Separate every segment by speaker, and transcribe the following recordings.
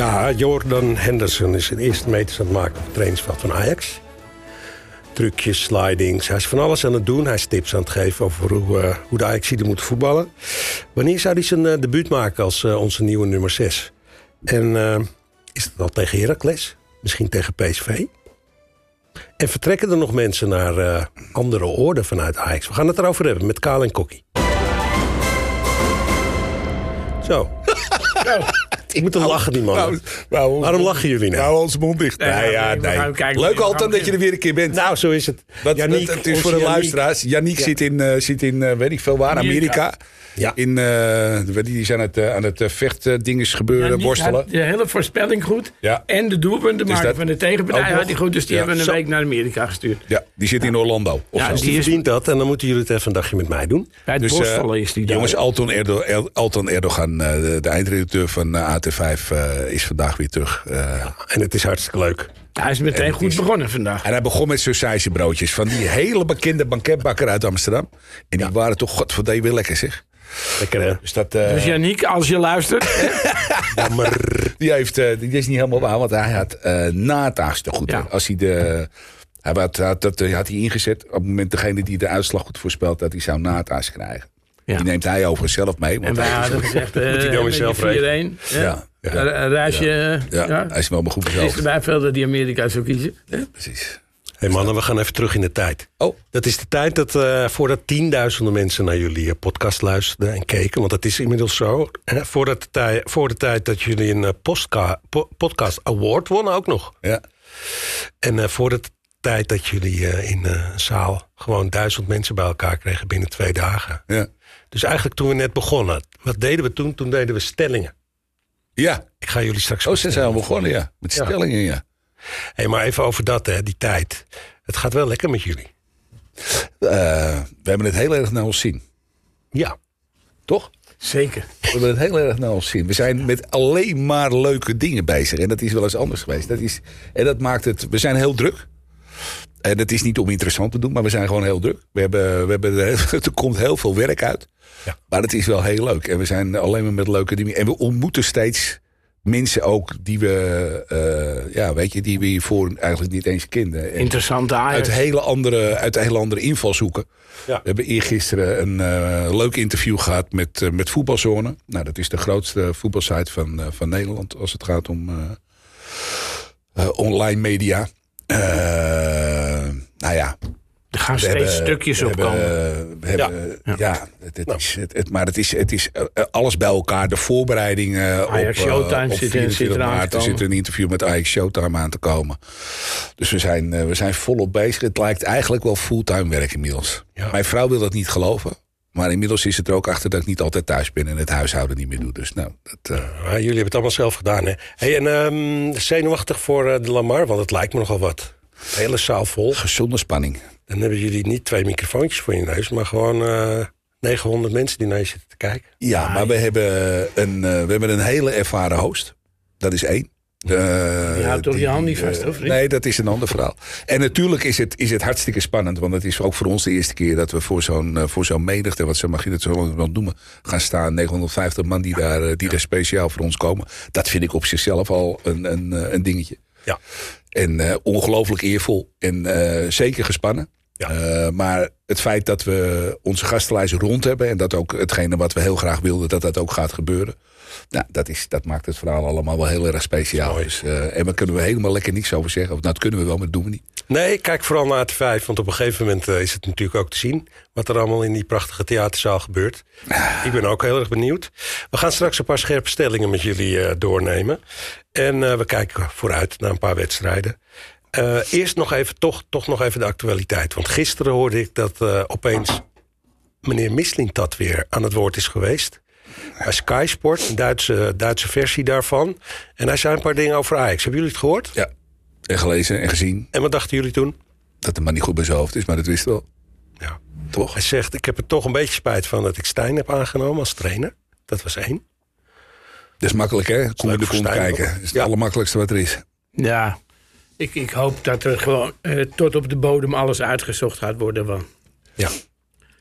Speaker 1: Ja, Jordan Henderson is zijn eerste meters aan het maken op het trainingsveld van Ajax. Trucjes, slidings, hij is van alles aan het doen. Hij is tips aan het geven over hoe, uh, hoe de Ajaxiden moeten voetballen. Wanneer zou hij zijn uh, debuut maken als uh, onze nieuwe nummer 6? En is het al tegen Heracles? Misschien tegen PSV? En vertrekken er nog mensen naar andere orde vanuit Ajax? We gaan het erover hebben met Kaal en Kokkie. Zo. Ik moet toch lachen, die man.
Speaker 2: Nou, nou,
Speaker 1: Waarom lachen jullie nou?
Speaker 2: Nou, onze mond dicht.
Speaker 3: Nee,
Speaker 2: Nee, ja, nee.
Speaker 3: kijken,
Speaker 2: Leuk altijd dat je er weer een keer bent.
Speaker 1: Nou, zo is het.
Speaker 2: Dat, dat- het is voor de luisteraars. Yannick
Speaker 1: Ja.
Speaker 2: zit in, eh, zit in eh, weet ik veel waar,
Speaker 3: Amerika.
Speaker 2: Amerika.
Speaker 1: Ja.
Speaker 2: In, eh, die zijn aan het, eh, aan het eh, vechtdinges gebeuren,
Speaker 3: Ja,
Speaker 2: worstelen.
Speaker 3: de hele voorspelling goed.
Speaker 2: Ja.
Speaker 3: En de doelpunten maken
Speaker 2: dat
Speaker 3: van de tegenpartij had hij goed. Dus die
Speaker 2: Ja.
Speaker 3: hebben we een
Speaker 2: Zo.
Speaker 3: week naar Amerika gestuurd.
Speaker 2: Ja, die zit in Orlando. Of
Speaker 3: Ja, die
Speaker 1: verdient dat en dan moeten jullie het even een dagje met mij doen.
Speaker 3: Bij het
Speaker 2: Dus,
Speaker 3: borstvallen is die daar.
Speaker 2: Jongens, Alton, Erdo, Alton Erdogan, eh, de, de eindredacteur van eh, AT5, eh, is vandaag weer terug. Eh,
Speaker 1: En het is hartstikke leuk.
Speaker 3: hij is meteen goed
Speaker 2: is-
Speaker 3: begonnen vandaag.
Speaker 2: En hij begon met broodjes van die hele bekende banketbakker uit Amsterdam. En die waren toch godverdomme weer lekker, zeg.
Speaker 1: Lekker hè?
Speaker 2: Dus dat, eh,
Speaker 3: Dus Yannick, als je luistert.
Speaker 1: Jammer.
Speaker 2: die, heeft, eh, die is niet helemaal waar, want hij had eh na het aagste goed.
Speaker 3: Ja.
Speaker 2: Als hij de... Hij had, had, dat eh, had hij ingezet op het moment degene die de uitslag goed voorspelt... dat hij zou nata's krijgen.
Speaker 3: Ja.
Speaker 2: Die neemt hij overigens zelf mee.
Speaker 3: En
Speaker 2: Want
Speaker 3: wij
Speaker 2: hij is-
Speaker 3: hadden gezegd, eh
Speaker 1: hij dan weer zelf
Speaker 3: 4-1. hè?
Speaker 2: Ja, ja.
Speaker 3: Een- Een reisje.
Speaker 2: ja,
Speaker 3: Ja.
Speaker 2: hij is wel maar goed
Speaker 3: Is
Speaker 2: bezocht.
Speaker 3: erbij veel dat die Amerika zou kiezen. hè?
Speaker 2: Precies.
Speaker 1: Hé hey mannen, we gaan even terug in de tijd.
Speaker 2: Oh,
Speaker 1: Dat is de tijd dat eh, voordat tienduizenden mensen naar jullie eh, podcast luisterden en keken. Want dat is inmiddels zo. Hè, voordat de tij- voor de tijd dat jullie een eh, po- podcast award wonnen ook nog.
Speaker 2: ja.
Speaker 1: En eh, voor de tijd dat jullie in een zaal gewoon duizend mensen bij elkaar kregen binnen twee dagen.
Speaker 2: Ja.
Speaker 1: Dus eigenlijk toen we net begonnen, wat deden we toen? Toen deden we stellingen.
Speaker 2: Ja.
Speaker 1: Ik ga jullie straks...
Speaker 2: Oh, ze zijn al begonnen, ja. Met
Speaker 1: Ja.
Speaker 2: stellingen, ja.
Speaker 1: Hé, maar even over dat, hè, die tijd. Het gaat wel lekker met jullie.
Speaker 2: Eh, we hebben het heel erg naar ons zien.
Speaker 1: Ja.
Speaker 2: Toch?
Speaker 3: Zeker.
Speaker 2: We hebben het heel erg naar ons zien. We zijn met alleen maar leuke dingen bezig. En dat is wel eens anders geweest. Dat is, en dat maakt het... We zijn heel druk. En het is niet om interessant te doen, maar we zijn gewoon heel druk. We hebben, we hebben, er komt heel veel werk uit.
Speaker 1: Ja.
Speaker 2: Maar het is wel heel leuk. En we zijn alleen maar met leuke dingen. En we ontmoeten steeds mensen ook die we, eh, ja, weet je, die we hiervoor eigenlijk niet eens kenden. En
Speaker 3: Interessante Ajax.
Speaker 2: uit hele andere, uit hele andere invalshoeken.
Speaker 1: Ja.
Speaker 2: We hebben eergisteren een eh, leuk interview gehad met, eh, met Voetbalzone. Nou, dat is de grootste voetbalsite van, van Nederland als het gaat om online media. Eh, nou ja,
Speaker 3: Er gaan
Speaker 2: we
Speaker 3: steeds
Speaker 2: hebben-
Speaker 3: stukjes op komen.
Speaker 2: We hebben, ja,
Speaker 3: Ja.
Speaker 2: het, het
Speaker 1: Nou.
Speaker 2: is, het, het- maar het is, het is eh, eh, alles bij elkaar. De voorbereidingen op,
Speaker 3: Ajax
Speaker 2: eh,
Speaker 3: Showtime
Speaker 2: op
Speaker 3: zit er-
Speaker 2: 24
Speaker 3: zit eraan te
Speaker 2: maart. Er zit een interview met Ajax Showtime aan te komen. Dus we zijn, we zijn volop bezig. Het lijkt eigenlijk wel fulltime werk inmiddels.
Speaker 1: Ja.
Speaker 2: Mijn vrouw wil dat niet geloven. Maar inmiddels is het er ook achter dat ik niet altijd thuis ben en het huishouden niet meer doe. Dus nou, dat,
Speaker 1: Ja, jullie hebben het allemaal zelf gedaan, hè? Hey, en ehm, zenuwachtig voor de Lamar, want het lijkt me nogal wat. De hele zaal vol.
Speaker 2: gezonde spanning.
Speaker 1: Dan hebben jullie niet twee microfoontjes voor je neus, maar gewoon eh 900 mensen die naar je zitten te kijken.
Speaker 2: Ja, maar we hebben, een, eh, we hebben een hele ervaren host. Dat is één. De,
Speaker 3: Die houdt toch je hand niet
Speaker 2: eh,
Speaker 3: vast, of niet?
Speaker 2: Nee, dat is een ander verhaal. En natuurlijk is het, is het hartstikke spannend. Want het is ook voor ons de eerste keer dat we voor zo'n eh, voor zo'n menigte... wat ze mag je het zo wel noemen, gaan staan. 950 man die daar, eh, die daar speciaal voor ons komen. Dat vind ik op zichzelf al een, een, eh, een dingetje.
Speaker 1: Ja.
Speaker 2: En eh, ongelooflijk eervol. En eh, zeker gespannen.
Speaker 1: Ja.
Speaker 2: Eh, maar het feit dat we onze gastenlijst rond hebben... en dat ook hetgene wat we heel graag wilden, dat dat ook gaat gebeuren... Nou, dat, is, dat maakt het verhaal allemaal wel heel erg speciaal. Dus, eh, en daar kunnen we helemaal lekker niks over zeggen. Of, nou, dat kunnen we wel, maar dat doen we niet.
Speaker 1: Nee, kijk vooral naar de vijf, want op een gegeven moment eh, is het natuurlijk ook te zien... wat er allemaal in die prachtige theaterzaal gebeurt. Ik ben ook heel erg benieuwd. We gaan straks een paar scherpe stellingen met jullie doornemen. En we kijken vooruit naar een paar wedstrijden. Eh, eerst nog even, toch, toch nog even de actualiteit. Want gisteren hoorde ik dat eh, opeens meneer Mislintat weer aan het woord is geweest. Bij Sky Sport, een Duitse, Duitse versie daarvan. En hij zei een paar dingen over Ajax. Hebben jullie het gehoord?
Speaker 2: Ja. En gelezen en gezien
Speaker 1: En wat dachten jullie toen?
Speaker 2: dat de man niet goed bij zijn hoofd is, maar dat wist wel.
Speaker 1: Ja.
Speaker 2: Toch?
Speaker 1: Hij zegt, ik heb er toch een beetje spijt van dat ik Stijn heb aangenomen als trainer. Dat was één.
Speaker 2: Dat is makkelijk, hè? Kom kont
Speaker 1: Stijn
Speaker 2: kijken. Dat is het
Speaker 1: Ja.
Speaker 2: allermakkelijkste wat er is.
Speaker 3: Ja, ik, ik hoop dat er gewoon eh, tot op de bodem alles uitgezocht gaat worden. Want
Speaker 1: Ja.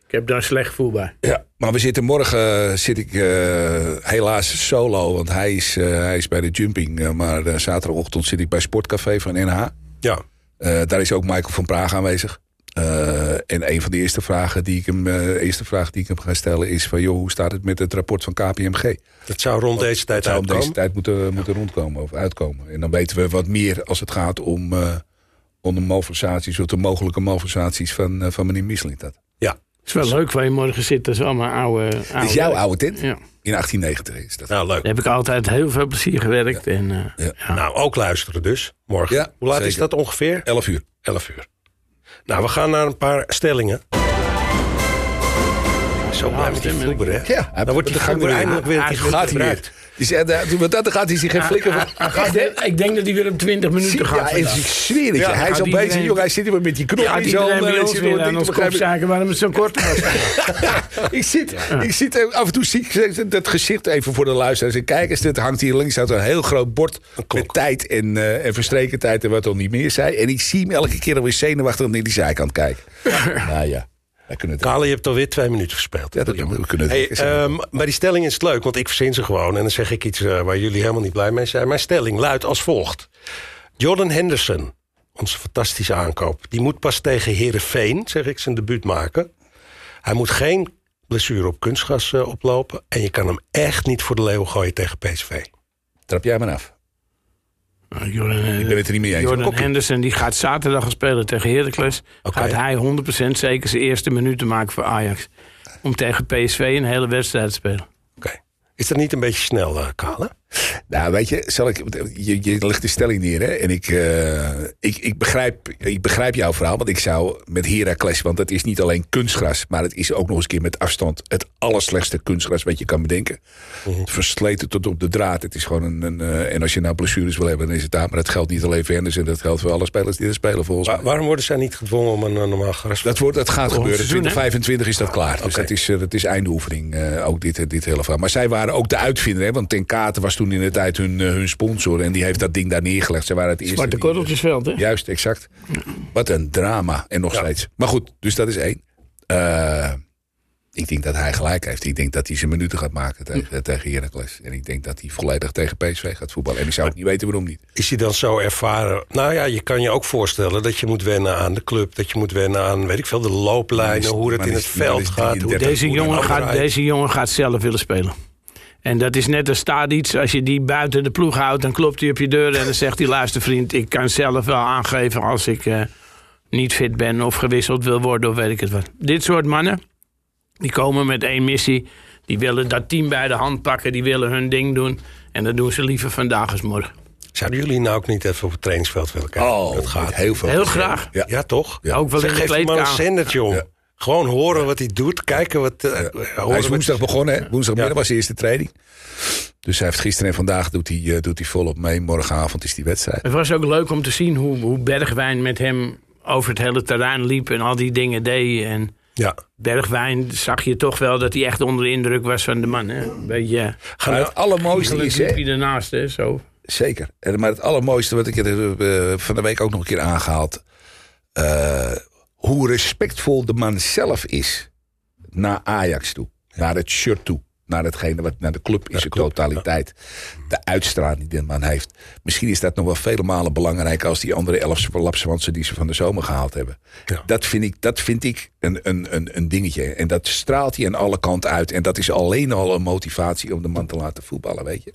Speaker 3: Ik heb daar een slecht gevoel bij.
Speaker 2: Ja, maar we zitten morgen, eh, zit ik eh, helaas solo, want hij is, eh, hij is bij de jumping. eh, maar eh, zaterdagochtend zit ik bij Sportcafé van NH.
Speaker 1: Ja,
Speaker 2: Eh, daar is ook Michael van Praag aanwezig. Eh, en een van de eerste vragen, die ik hem, eh, eerste vraag die ik hem ga stellen is van... joh, hoe staat het met het rapport van KPMG?
Speaker 1: dat zou rond deze tijd
Speaker 2: Het zou om
Speaker 1: uitkomen.
Speaker 2: deze tijd moeten, moeten rondkomen of uitkomen. En dan weten we wat meer als het gaat om, eh, om de malversaties... of de mogelijke malversaties van, van meneer Mislintat.
Speaker 1: Ja,
Speaker 3: Het is wel leuk waar je morgen zit. Dat is allemaal oude... oude
Speaker 2: Dit is jouw oude tent?
Speaker 3: Ja.
Speaker 2: In 1890 is dat.
Speaker 1: nou leuk.
Speaker 3: Daar heb ik altijd heel veel plezier gewerkt. En, eh,
Speaker 2: Ja.
Speaker 3: ja.
Speaker 1: Nou, ook luisteren dus, morgen.
Speaker 2: Ja,
Speaker 1: Hoe laat is dat ongeveer?
Speaker 2: 11 uur.
Speaker 1: 11 uur. Nou, we gaan naar een paar stellingen. Zo blij met die
Speaker 3: stem,
Speaker 1: Fulber, hè?
Speaker 2: Ja,
Speaker 1: Dan wordt die Fulber eindelijk weer een keer gebruikt.
Speaker 2: Dus, ja, daar- wat dat gaat, is hij geen flikker van.
Speaker 3: Ik denk- Ik denk dat hij weer op 20 minuten gaat.
Speaker 2: Ja, ik zweer het je.
Speaker 1: Ja,
Speaker 2: hij is al bezig,
Speaker 3: iedereen-
Speaker 2: jongen. Hij zit hier met die knop zijn
Speaker 3: iedereen
Speaker 2: handen.
Speaker 3: bij
Speaker 2: en
Speaker 3: ons
Speaker 2: zit
Speaker 3: weer
Speaker 2: door
Speaker 3: aan
Speaker 2: ding
Speaker 3: ons
Speaker 2: te begrijpen.
Speaker 3: kopzaken waarom het zo kort was?
Speaker 2: ik zit, ik zit eh, af en toe zie ik dat gezicht even voor de luisteraars. En kijk eens, het hangt hier links uit een heel groot bord met tijd en, eh, en verstreken tijd en wat dan niet meer zei. En ik zie hem elke keer alweer zenuwachtig naar die zijkant kijken. nou ja.
Speaker 1: Kale, je hebt alweer twee minuten verspeeld.
Speaker 2: Ja, dat doen we. Kunnen
Speaker 1: Hey, ehm, bij die stelling is het leuk, want ik verzin ze gewoon. En dan zeg ik iets eh, waar jullie helemaal niet blij mee zijn. Mijn stelling luidt als volgt. Jordan Henderson, onze fantastische aankoop... die moet pas tegen Herenveen, zeg ik, zijn debuut maken. Hij moet geen blessure op kunstgas eh, oplopen. En je kan hem echt niet voor de leeuw gooien tegen PSV.
Speaker 2: Trap jij maar af.
Speaker 3: Jordan,
Speaker 2: Ik ben het er niet mee eens.
Speaker 3: Jordan
Speaker 2: Koppie.
Speaker 3: Henderson die gaat zaterdag spelen tegen Heracles. Gaat hij 100% zeker zijn eerste minuten maken voor Ajax. Om tegen PSV een hele wedstrijd te spelen.
Speaker 1: Oké. Is dat niet een beetje snel, Kale?
Speaker 2: Nou, weet je, zal ik, je, je legt de stelling neer. Hè? En ik, eh, ik, ik, begrijp, ik begrijp jouw verhaal. Want ik zou met Heracles, want het is niet alleen kunstgras. Maar het is ook nog eens een keer met afstand het allerslechtste kunstgras wat je kan bedenken. Versleten tot op de draad. Het is gewoon een. een eh, en als je nou blessures wil hebben, dan is het daar. Maar dat geldt niet alleen voor Henderson. Dat geldt voor alle spelers die er spelen volgens.
Speaker 1: Wa- waarom worden zij niet gedwongen om een eh, normaal gras...
Speaker 2: Dat, wordt, dat gaat gebeuren.
Speaker 3: seizoen, hè?
Speaker 2: 2025 is dat klaar. Dus dat is, dat is eindoefening. eh, ook dit, dit hele verhaal. Maar zij waren ook de uitvinder. Hè? Want Ten Katen was toen in de tijd hun, eh, hun sponsor. En die heeft dat ding daar neergelegd. Zij waren het eerste.
Speaker 3: Zwarte
Speaker 2: eh,
Speaker 3: Korreltjesveld, hè?
Speaker 2: Juist, exact. Wat een drama. En nog
Speaker 1: Ja.
Speaker 2: steeds. Maar goed, dus dat is één. Eh, ik denk dat hij gelijk heeft. Ik denk dat hij zijn minuten gaat maken tegen, tegen Heracles. En ik denk dat hij volledig tegen PSV gaat voetballen. En ik zou ook niet weten waarom niet.
Speaker 1: Is hij dan zo ervaren? Nou ja, je kan je ook voorstellen dat je moet wennen aan de club. Dat je moet wennen aan, weet ik veel, de looplijnen. Hoe het in
Speaker 2: is-
Speaker 1: het veld gaat. Hoe
Speaker 2: 33.
Speaker 3: Deze
Speaker 1: hoe
Speaker 3: jongen, gaat, deze jongen gaat zelf willen spelen. En dat is net als Stadic. Als je die buiten de ploeg houdt, dan klopt hij op je deur en dan zegt hij: luister vriend, ik kan zelf wel aangeven als ik eh, niet fit ben of gewisseld wil worden of weet ik het wat. Dit soort mannen, die komen met één missie. Die willen dat team bij de hand pakken, die willen hun ding doen. En dat doen ze liever vandaag als morgen.
Speaker 1: Zouden jullie nou ook niet even op het trainingsveld willen kijken? hoe dat gaat.
Speaker 2: Oh, heel veel.
Speaker 3: Heel graag.
Speaker 2: Ja.
Speaker 1: Ja, toch?
Speaker 2: Ja.
Speaker 3: Ook wel
Speaker 1: Zeg,
Speaker 3: in de
Speaker 1: geef hem maar een
Speaker 3: kleedkamer.
Speaker 1: zendertje om.
Speaker 2: Ja.
Speaker 1: Gewoon horen wat hij doet. Kijken wat... eh,
Speaker 2: Hij is
Speaker 1: wat-
Speaker 2: woensdag begonnen. Hè? Woensdagmiddag
Speaker 1: Ja.
Speaker 2: was de eerste training. Dus hij heeft gisteren en vandaag doet hij, eh, doet hij volop mee. Morgenavond is die wedstrijd.
Speaker 3: Het was ook leuk om te zien hoe, hoe Bergwijn met hem over het hele terrein liep en al die dingen deed. En
Speaker 1: Ja.
Speaker 3: Bergwijn zag je toch wel dat hij echt onder de indruk was van de man. Hè? Een beetje.
Speaker 1: Gaan
Speaker 2: het allermooiste
Speaker 3: Eigenlijk
Speaker 2: is...
Speaker 3: liep hij ernaast, hè? Zo.
Speaker 2: Zeker. En, maar het allermooiste wat ik er eh, van de week ook nog een keer aangehaald. eh, hoe respectvol de man zelf is naar Ajax toe. Naar het shirt toe. Naar hetgene wat naar de club in zijn totaliteit. De uitstraling die de man heeft. Misschien is dat nog wel vele malen belangrijker als die andere elf lapswansen die ze van de zomer gehaald hebben.
Speaker 1: Ja.
Speaker 2: Dat vind ik, dat vind ik een, een, een, een dingetje. En dat straalt hij aan alle kanten uit. En dat is alleen al een motivatie om de man te laten voetballen, weet je.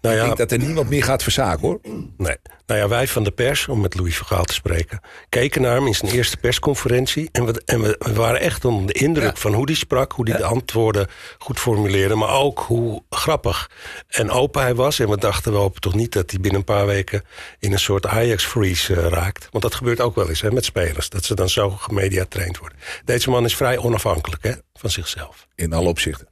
Speaker 1: Nou
Speaker 2: Ik
Speaker 1: ja,
Speaker 2: denk dat er niemand meer gaat verzaken hoor.
Speaker 1: nee. nou ja, wij van de pers, om met Louis Vergaal te spreken... keken naar hem in zijn eerste persconferentie. En we, en we, we waren echt onder de indruk
Speaker 2: Ja.
Speaker 1: van hoe hij sprak... hoe hij de antwoorden goed formuleerde... maar ook hoe grappig en open hij was. En we dachten, we hopen toch niet dat hij binnen een paar weken... in een soort Ajax-freeze eh, raakt. Want dat gebeurt ook wel eens hè, met spelers. Dat ze dan zo gemediatraind worden. Deze man is vrij onafhankelijk hè, van zichzelf.
Speaker 2: In alle opzichten.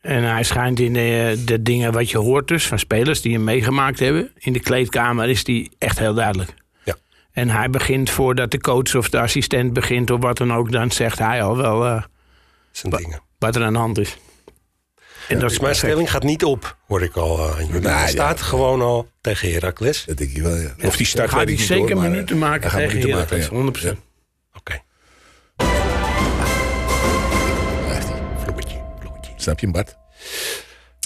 Speaker 3: En hij schijnt in de, de dingen wat je hoort dus van spelers die hem meegemaakt hebben. In de kleedkamer is die echt heel duidelijk.
Speaker 1: Ja.
Speaker 3: En hij begint voordat de coach of de assistent begint of wat dan ook. Dan zegt hij al wel eh,
Speaker 1: Zijn dingen.
Speaker 3: wat er aan de hand is. En dat is
Speaker 1: Dus mijn
Speaker 3: perfect.
Speaker 1: stelling gaat niet op, hoor ik al eh, aan jullie.
Speaker 2: Nou,
Speaker 1: hij
Speaker 2: ja.
Speaker 1: staat gewoon al tegen Heracles.
Speaker 2: Dat denk je wel, ja. Of die start
Speaker 3: gaat
Speaker 2: ik
Speaker 3: hij
Speaker 2: niet
Speaker 3: zeker
Speaker 2: maar,
Speaker 3: minuten
Speaker 2: eh,
Speaker 3: maken tegen Heracles,
Speaker 2: maken, ja.
Speaker 3: 100%.
Speaker 2: Snap je, Bart?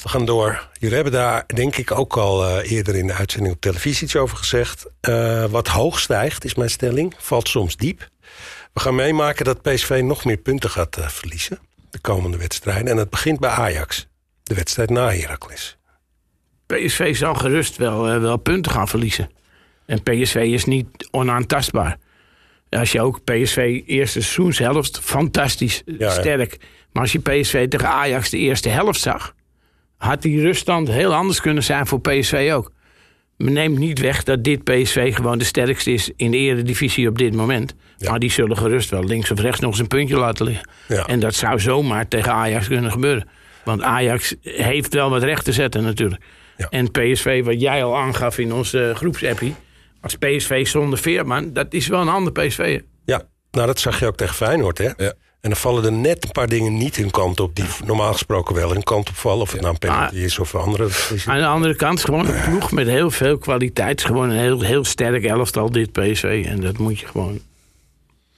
Speaker 1: We gaan door. Jullie hebben daar denk ik ook al eh, eerder in de uitzending op televisie iets over gezegd. Eh, wat hoog stijgt, is mijn stelling, valt soms diep. We gaan meemaken dat PSV nog meer punten gaat eh, verliezen. De komende wedstrijden. En het begint bij Ajax. De wedstrijd na Heracles.
Speaker 3: PSV zal gerust wel, eh, wel punten gaan verliezen. En PSV is niet onaantastbaar. Als je ook PSV eerste seizoenshelft, fantastisch,
Speaker 1: ja.
Speaker 3: sterk. Maar als je PSV tegen Ajax de eerste helft zag... had die ruststand heel anders kunnen zijn voor PSV ook. Men neemt niet weg dat dit PSV gewoon de sterkste is... in de eredivisie op dit moment. Maar die zullen gerust wel links of rechts nog eens een puntje laten liggen.
Speaker 1: Ja.
Speaker 3: En dat zou zomaar tegen Ajax kunnen gebeuren. Want Ajax heeft wel wat recht te zetten natuurlijk.
Speaker 1: Ja.
Speaker 3: En PSV, wat jij al aangaf in onze groepsappie... als PSV zonder Veerman, dat is wel een ander PSV.
Speaker 1: Ja, nou dat zag je ook tegen Feyenoord hè.
Speaker 2: Ja.
Speaker 1: En dan vallen er net een paar dingen niet hun kant op... die normaal gesproken wel hun kant op vallen. Of het nou een penalty is of een andere.
Speaker 3: Aan de andere kant gewoon een ploeg met heel veel kwaliteit. Gewoon een heel, heel sterk elftal, dit PSV. En dat moet je gewoon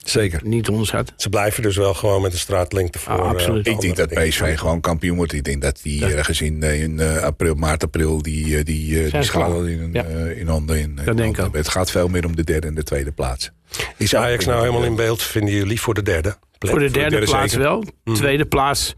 Speaker 2: Zeker.
Speaker 3: niet onderschatten.
Speaker 1: Ze blijven dus wel gewoon met een straatlengte voor.
Speaker 3: Ah, absoluut.
Speaker 1: eh,
Speaker 2: Ik denk dat. PSV gewoon kampioen wordt. Ik denk dat die ergens in, eh, in eh, april, maart, april die, eh, die, die schalen in,
Speaker 3: Ja.
Speaker 2: in handen. In, in
Speaker 3: denk ik ook.
Speaker 2: Het gaat veel meer om de derde en de tweede plaats.
Speaker 1: Is Ajax nou helemaal in beeld, vinden jullie, voor de derde plek?
Speaker 3: Voor de derde
Speaker 2: derde
Speaker 3: plaats
Speaker 2: zeker.
Speaker 3: wel. Tweede plaats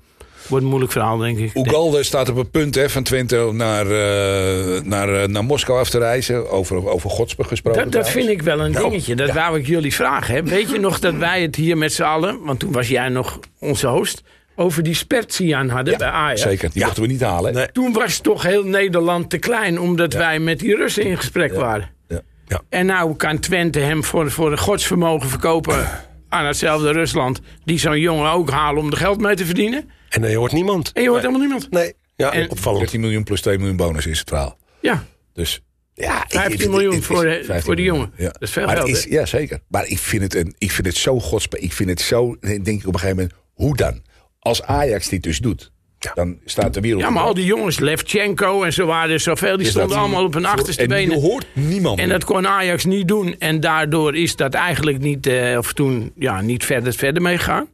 Speaker 3: wordt een moeilijk verhaal, denk ik.
Speaker 2: Ugalde staat op het punt hè, van Twente naar, eh, naar, eh, naar Moskou af te reizen. Over, over Godsburg gesproken.
Speaker 3: Dat, dat vind ik wel een
Speaker 2: Nou,
Speaker 3: dingetje. Dat wou ik jullie vragen. Hè. Weet je nog dat wij het hier met z'n allen... want toen was jij nog onze host... over die Spertian hadden bij Ajax.
Speaker 2: Zeker, die mochten we niet halen.
Speaker 1: Nee.
Speaker 3: Toen was toch heel Nederland te klein... omdat wij met die Russen in gesprek waren.
Speaker 2: Ja.
Speaker 1: Ja.
Speaker 3: En nou kan Twente hem voor, voor een godsvermogen verkopen... aan hetzelfde Rusland... die zo'n jongen ook halen om er geld mee te verdienen.
Speaker 1: En dan hoort niemand.
Speaker 3: En je hoort helemaal niemand.
Speaker 1: Nee, ja,
Speaker 3: En-
Speaker 1: opvallend.
Speaker 2: 13 miljoen plus 2 miljoen bonus is het verhaal.
Speaker 3: Ja,
Speaker 2: Dus ja, ik-
Speaker 3: 15
Speaker 2: ik-
Speaker 3: miljoen
Speaker 2: het
Speaker 3: voor de-
Speaker 2: 15
Speaker 3: voor die
Speaker 2: miljoen,
Speaker 3: jongen.
Speaker 2: Ja.
Speaker 3: Dat is veel
Speaker 2: maar
Speaker 3: geld,
Speaker 2: is, ja, zeker. Maar ik vind het, een, ik vind het zo godspe. Ik vind het zo, denk ik op een gegeven moment, hoe dan? Als Ajax dit dus doet, dan staat de wereld...
Speaker 3: ja maar al die jongens, Levchenko en zo waren er zoveel... die stonden allemaal op hun
Speaker 2: voor-
Speaker 3: achterste
Speaker 2: en
Speaker 3: benen.
Speaker 2: je hoort niemand
Speaker 3: En dat kon Ajax niet doen. En daardoor is dat eigenlijk niet, eh, of toen, ja, niet verder, verder meegegaan.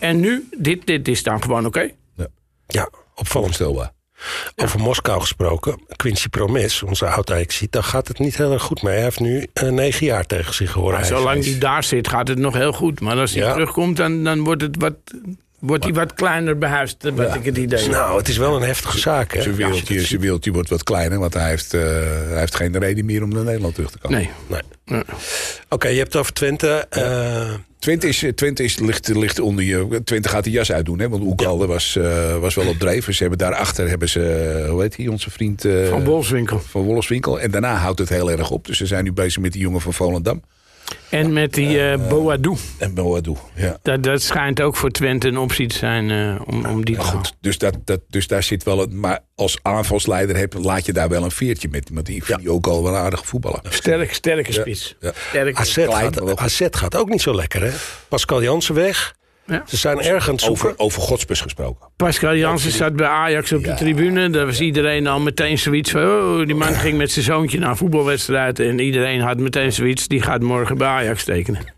Speaker 3: En nu, dit, dit is dan gewoon oké.
Speaker 1: Ja, opvallend.
Speaker 2: Onvoorstelbaar.
Speaker 1: Over Moskou gesproken. Quincy Promes, onze oud ziet, daar gaat het niet heel erg goed mee. Hij heeft nu eh, negen jaar tegen zich gehoord.
Speaker 3: Maar zolang hij daar zit, gaat het nog heel goed. Maar als hij
Speaker 1: Ja.
Speaker 3: terugkomt, dan, dan wordt, het wat, wordt hij wat kleiner behuisd. eh, Wat ik het idee heb.
Speaker 1: Nou, het is wel een heftige zaak, hè?
Speaker 2: Zijn wereldje, zijn wereldje wordt wat kleiner, want hij heeft, eh, hij heeft geen reden meer om naar Nederland terug te komen.
Speaker 3: Nee.
Speaker 1: Nee.
Speaker 3: Ja.
Speaker 1: Oké, je hebt het over Twente. eh,
Speaker 2: Twente, is, Twente is, ligt, ligt onder je. Twente gaat de jas uitdoen, hè? Want Oegalde was, eh, was wel op dreef. Ze hebben daarachter hebben ze, hoe heet hij, onze vriend eh,
Speaker 3: Van Bolswinkel.
Speaker 2: van Wolfswinkel. En daarna houdt het heel erg op. Dus ze zijn nu bezig met die jongen van Volendam.
Speaker 3: En met die eh Boadou.
Speaker 2: En Boadou. Ja.
Speaker 3: Dat, dat schijnt ook voor Twente een optie te zijn eh, om, om die te
Speaker 2: goed, dus, dat, dat, dus daar zit wel een. Maar als aanvalsleider heb, laat je daar wel een veertje met. Want die vind je ook al wel een aardige voetballer.
Speaker 3: Sterk, sterke spits.
Speaker 2: Ja.
Speaker 3: Sterke.
Speaker 1: AZ, gaat. AZ gaat ook niet zo lekker, hè? Pascal Jansen weg.
Speaker 3: Ja.
Speaker 1: Ze zijn erg aan het zoeken.
Speaker 2: Over, over Godspus gesproken.
Speaker 3: Pascal Jansen zat bij Ajax op de
Speaker 2: Ja.
Speaker 3: tribune. Daar was iedereen al meteen zoiets van... Oh, die man ging met zijn zoontje naar een voetbalwedstrijd. En iedereen had meteen zoiets... die gaat morgen bij Ajax tekenen.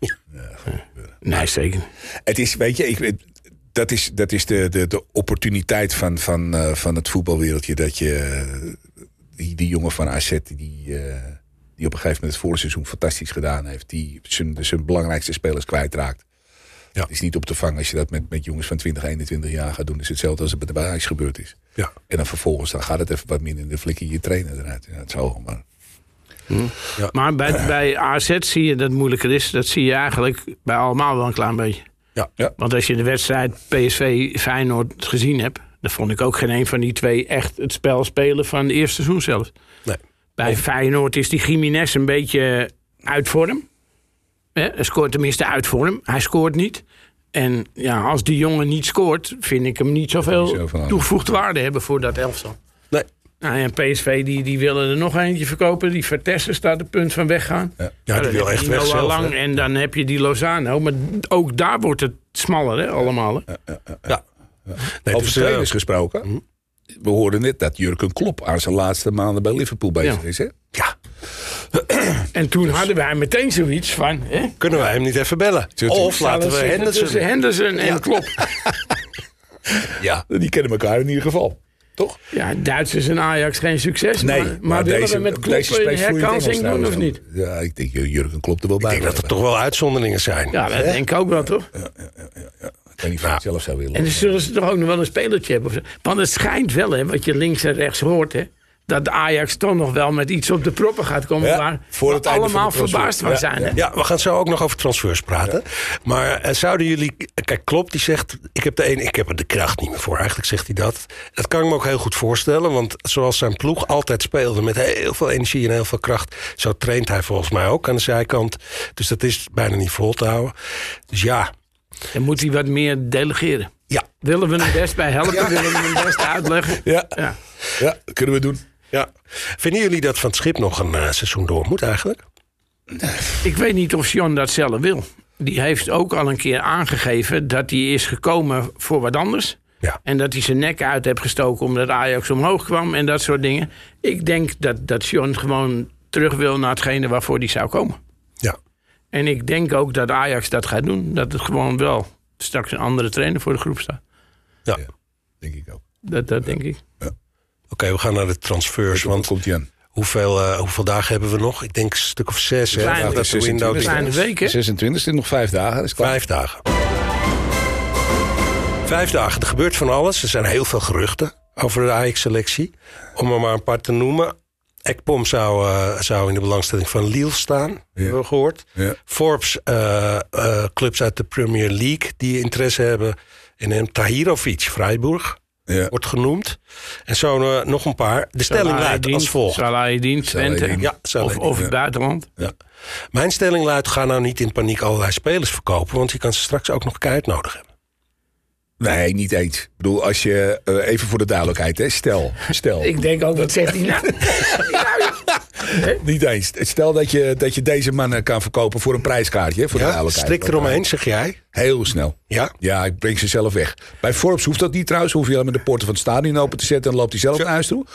Speaker 3: Nee, zeker niet.
Speaker 2: Het is, weet je, ik, dat is, dat is de, de, de opportuniteit van, van, eh, van het voetbalwereldje. Dat je eh, die, die jongen van AZ, die, eh, die op een gegeven moment het vorige seizoen fantastisch gedaan heeft. Die zijn, zijn belangrijkste spelers kwijtraakt.
Speaker 1: Ja.
Speaker 2: Het is niet op te vangen als je dat met, met jongens van 20, 21 jaar gaat doen. Het is hetzelfde als het bij de Ajax gebeurd is.
Speaker 1: Ja.
Speaker 2: En dan vervolgens dan gaat het even wat minder. Dan flikker je je trainer eruit. Ja, het zal, maar
Speaker 3: Maar bij, bij AZ zie je dat het moeilijker is. Dat zie je eigenlijk bij allemaal wel een klein beetje.
Speaker 1: Ja.
Speaker 2: Ja.
Speaker 3: Want als je de wedstrijd PSV-Feyenoord gezien hebt... dan vond ik ook geen een van die twee echt het spel spelen van de eerste seizoen zelf.
Speaker 1: Nee.
Speaker 3: Bij Feyenoord is die Jiménez een beetje uit vorm. Hè, scoort tenminste uit vorm. Hij scoort niet. En ja, als die jongen niet scoort, vind ik hem niet zoveel
Speaker 2: aan.
Speaker 3: toegevoegde waarde hebben voor dat elftal.
Speaker 1: Nee.
Speaker 3: Nou, en PSV die, die willen er nog eentje verkopen. Die Vertessen staat op het punt van weggaan.
Speaker 1: Ja, die wil
Speaker 3: heb
Speaker 1: echt weg zelf.
Speaker 3: Lang
Speaker 1: hè?
Speaker 3: en dan heb je die Lozano. Maar ook daar wordt het smaller, hè, allemaal. Hè?
Speaker 1: Ja. Nee,
Speaker 2: Over
Speaker 1: dus,
Speaker 2: trainers gesproken. We hoorden net dat Jurgen Klopp aan zijn laatste maanden bij Liverpool bezig
Speaker 3: Ja.
Speaker 2: is. Hè?
Speaker 1: ja,
Speaker 3: En toen hadden wij meteen zoiets van... Hè,
Speaker 1: kunnen wij hem niet even bellen?
Speaker 2: Tuurlijk.
Speaker 1: Of laten we Henderson...
Speaker 3: tussen Henderson en Klopp.
Speaker 2: Ja, die kennen elkaar in ieder geval. Toch?
Speaker 3: Ja, Duitsers en Ajax geen succes. maar, maar, willen we met Klopp
Speaker 2: deze
Speaker 3: een herkansing doen of niet?
Speaker 2: Ja, ik denk Jurgen klopt er wel bij.
Speaker 1: Ik denk dat er toch wel uitzonderingen zijn.
Speaker 3: Ja, dat denk ik ook wel, toch?
Speaker 2: Ik weet niet of ik het zelf zou willen.
Speaker 3: En dan zullen ze toch ook nog wel een spelertje hebben. Of zo. Want het schijnt wel, hè, wat je links en rechts hoort... Hè, dat Ajax toch nog wel met iets op de proppen gaat komen...
Speaker 2: Ja,
Speaker 3: waar
Speaker 2: voor
Speaker 3: we
Speaker 2: het
Speaker 3: allemaal verbaasd van
Speaker 2: Ja,
Speaker 3: zijn. Hè?
Speaker 1: Ja, we gaan zo ook nog over transfers praten. Maar eh, zouden jullie... Kijk, Klopp die zegt... Ik heb, de ene, ik heb er de kracht niet meer voor. Eigenlijk zegt hij dat. Dat kan ik me ook heel goed voorstellen. Want zoals zijn ploeg altijd speelde... met heel veel energie en heel veel kracht... zo traint hij volgens mij ook aan de zijkant. Dus dat is bijna niet vol te houden. Dus ja,
Speaker 3: Dan moet hij wat meer delegeren.
Speaker 1: ja,
Speaker 3: Willen we hem best bij helpen? Willen we hem best uitleggen?
Speaker 2: Ja,
Speaker 3: Ja.
Speaker 2: ja, kunnen we doen.
Speaker 1: Ja. Vinden jullie dat Van het Schip nog een eh, seizoen door moet eigenlijk?
Speaker 3: Ik weet niet of John dat zelf wil. Die heeft ook al een keer aangegeven dat hij is gekomen voor wat anders.
Speaker 1: Ja.
Speaker 3: En dat hij zijn nek uit heeft gestoken omdat Ajax omhoog kwam en dat soort dingen. Ik denk dat, dat John gewoon terug wil naar hetgene waarvoor hij zou komen.
Speaker 1: Ja.
Speaker 3: En ik denk ook dat Ajax dat gaat doen. Dat het gewoon wel straks een andere trainer voor de groep staat.
Speaker 1: ja.
Speaker 2: Ja. Denk ik ook.
Speaker 3: Dat, dat denk ik.
Speaker 1: Oké, we gaan naar de transfers.
Speaker 2: Want komt hij aan?
Speaker 1: hoeveel, eh, hoeveel dagen hebben we nog? Ik denk een stuk of zes. Hè,
Speaker 3: Kleine-
Speaker 1: voordat de
Speaker 3: Kleine week, hè?
Speaker 2: 26 is nog vijf dagen. Dat is klaar.
Speaker 1: Vijf dagen. Vijf dagen. Er gebeurt van alles. Er zijn heel veel geruchten over de Ajax-selectie. Om er maar een paar te noemen. Ekpom zou, eh, zou in de belangstelling van Lille staan, hebben we gehoord.
Speaker 2: Ja.
Speaker 1: Forbes, eh, eh, clubs uit de Premier League die interesse hebben in hem. Tahirovic, Freiburg,
Speaker 2: Ja.
Speaker 1: wordt genoemd. En zo eh, nog een paar. De stelling luidt als volgt.
Speaker 3: Salahidin, Twente.
Speaker 1: Ja,
Speaker 3: Of, of het buitenland.
Speaker 1: Mijn stelling luidt, ga nou niet in paniek allerlei spelers verkopen... want je kan ze straks ook nog keihard nodig hebben.
Speaker 2: Nee, niet eens. Ik bedoel, als je, eh, even voor de duidelijkheid, hè. stel, stel.
Speaker 3: Ik denk ook, wat zegt hij nou?
Speaker 2: Niet eens. Stel dat je, dat je deze man kan verkopen voor een prijskaartje, voor de
Speaker 1: Ja,
Speaker 2: duidelijkheid.
Speaker 1: strikt eromheen, zeg jij?
Speaker 2: Heel snel.
Speaker 1: Ja?
Speaker 2: Ja, ik breng ze zelf weg. Bij Forbes hoeft dat niet trouwens. Hoef je alleen maar de poorten van het stadion open te zetten... en dan loopt hij zelf naar huis toe.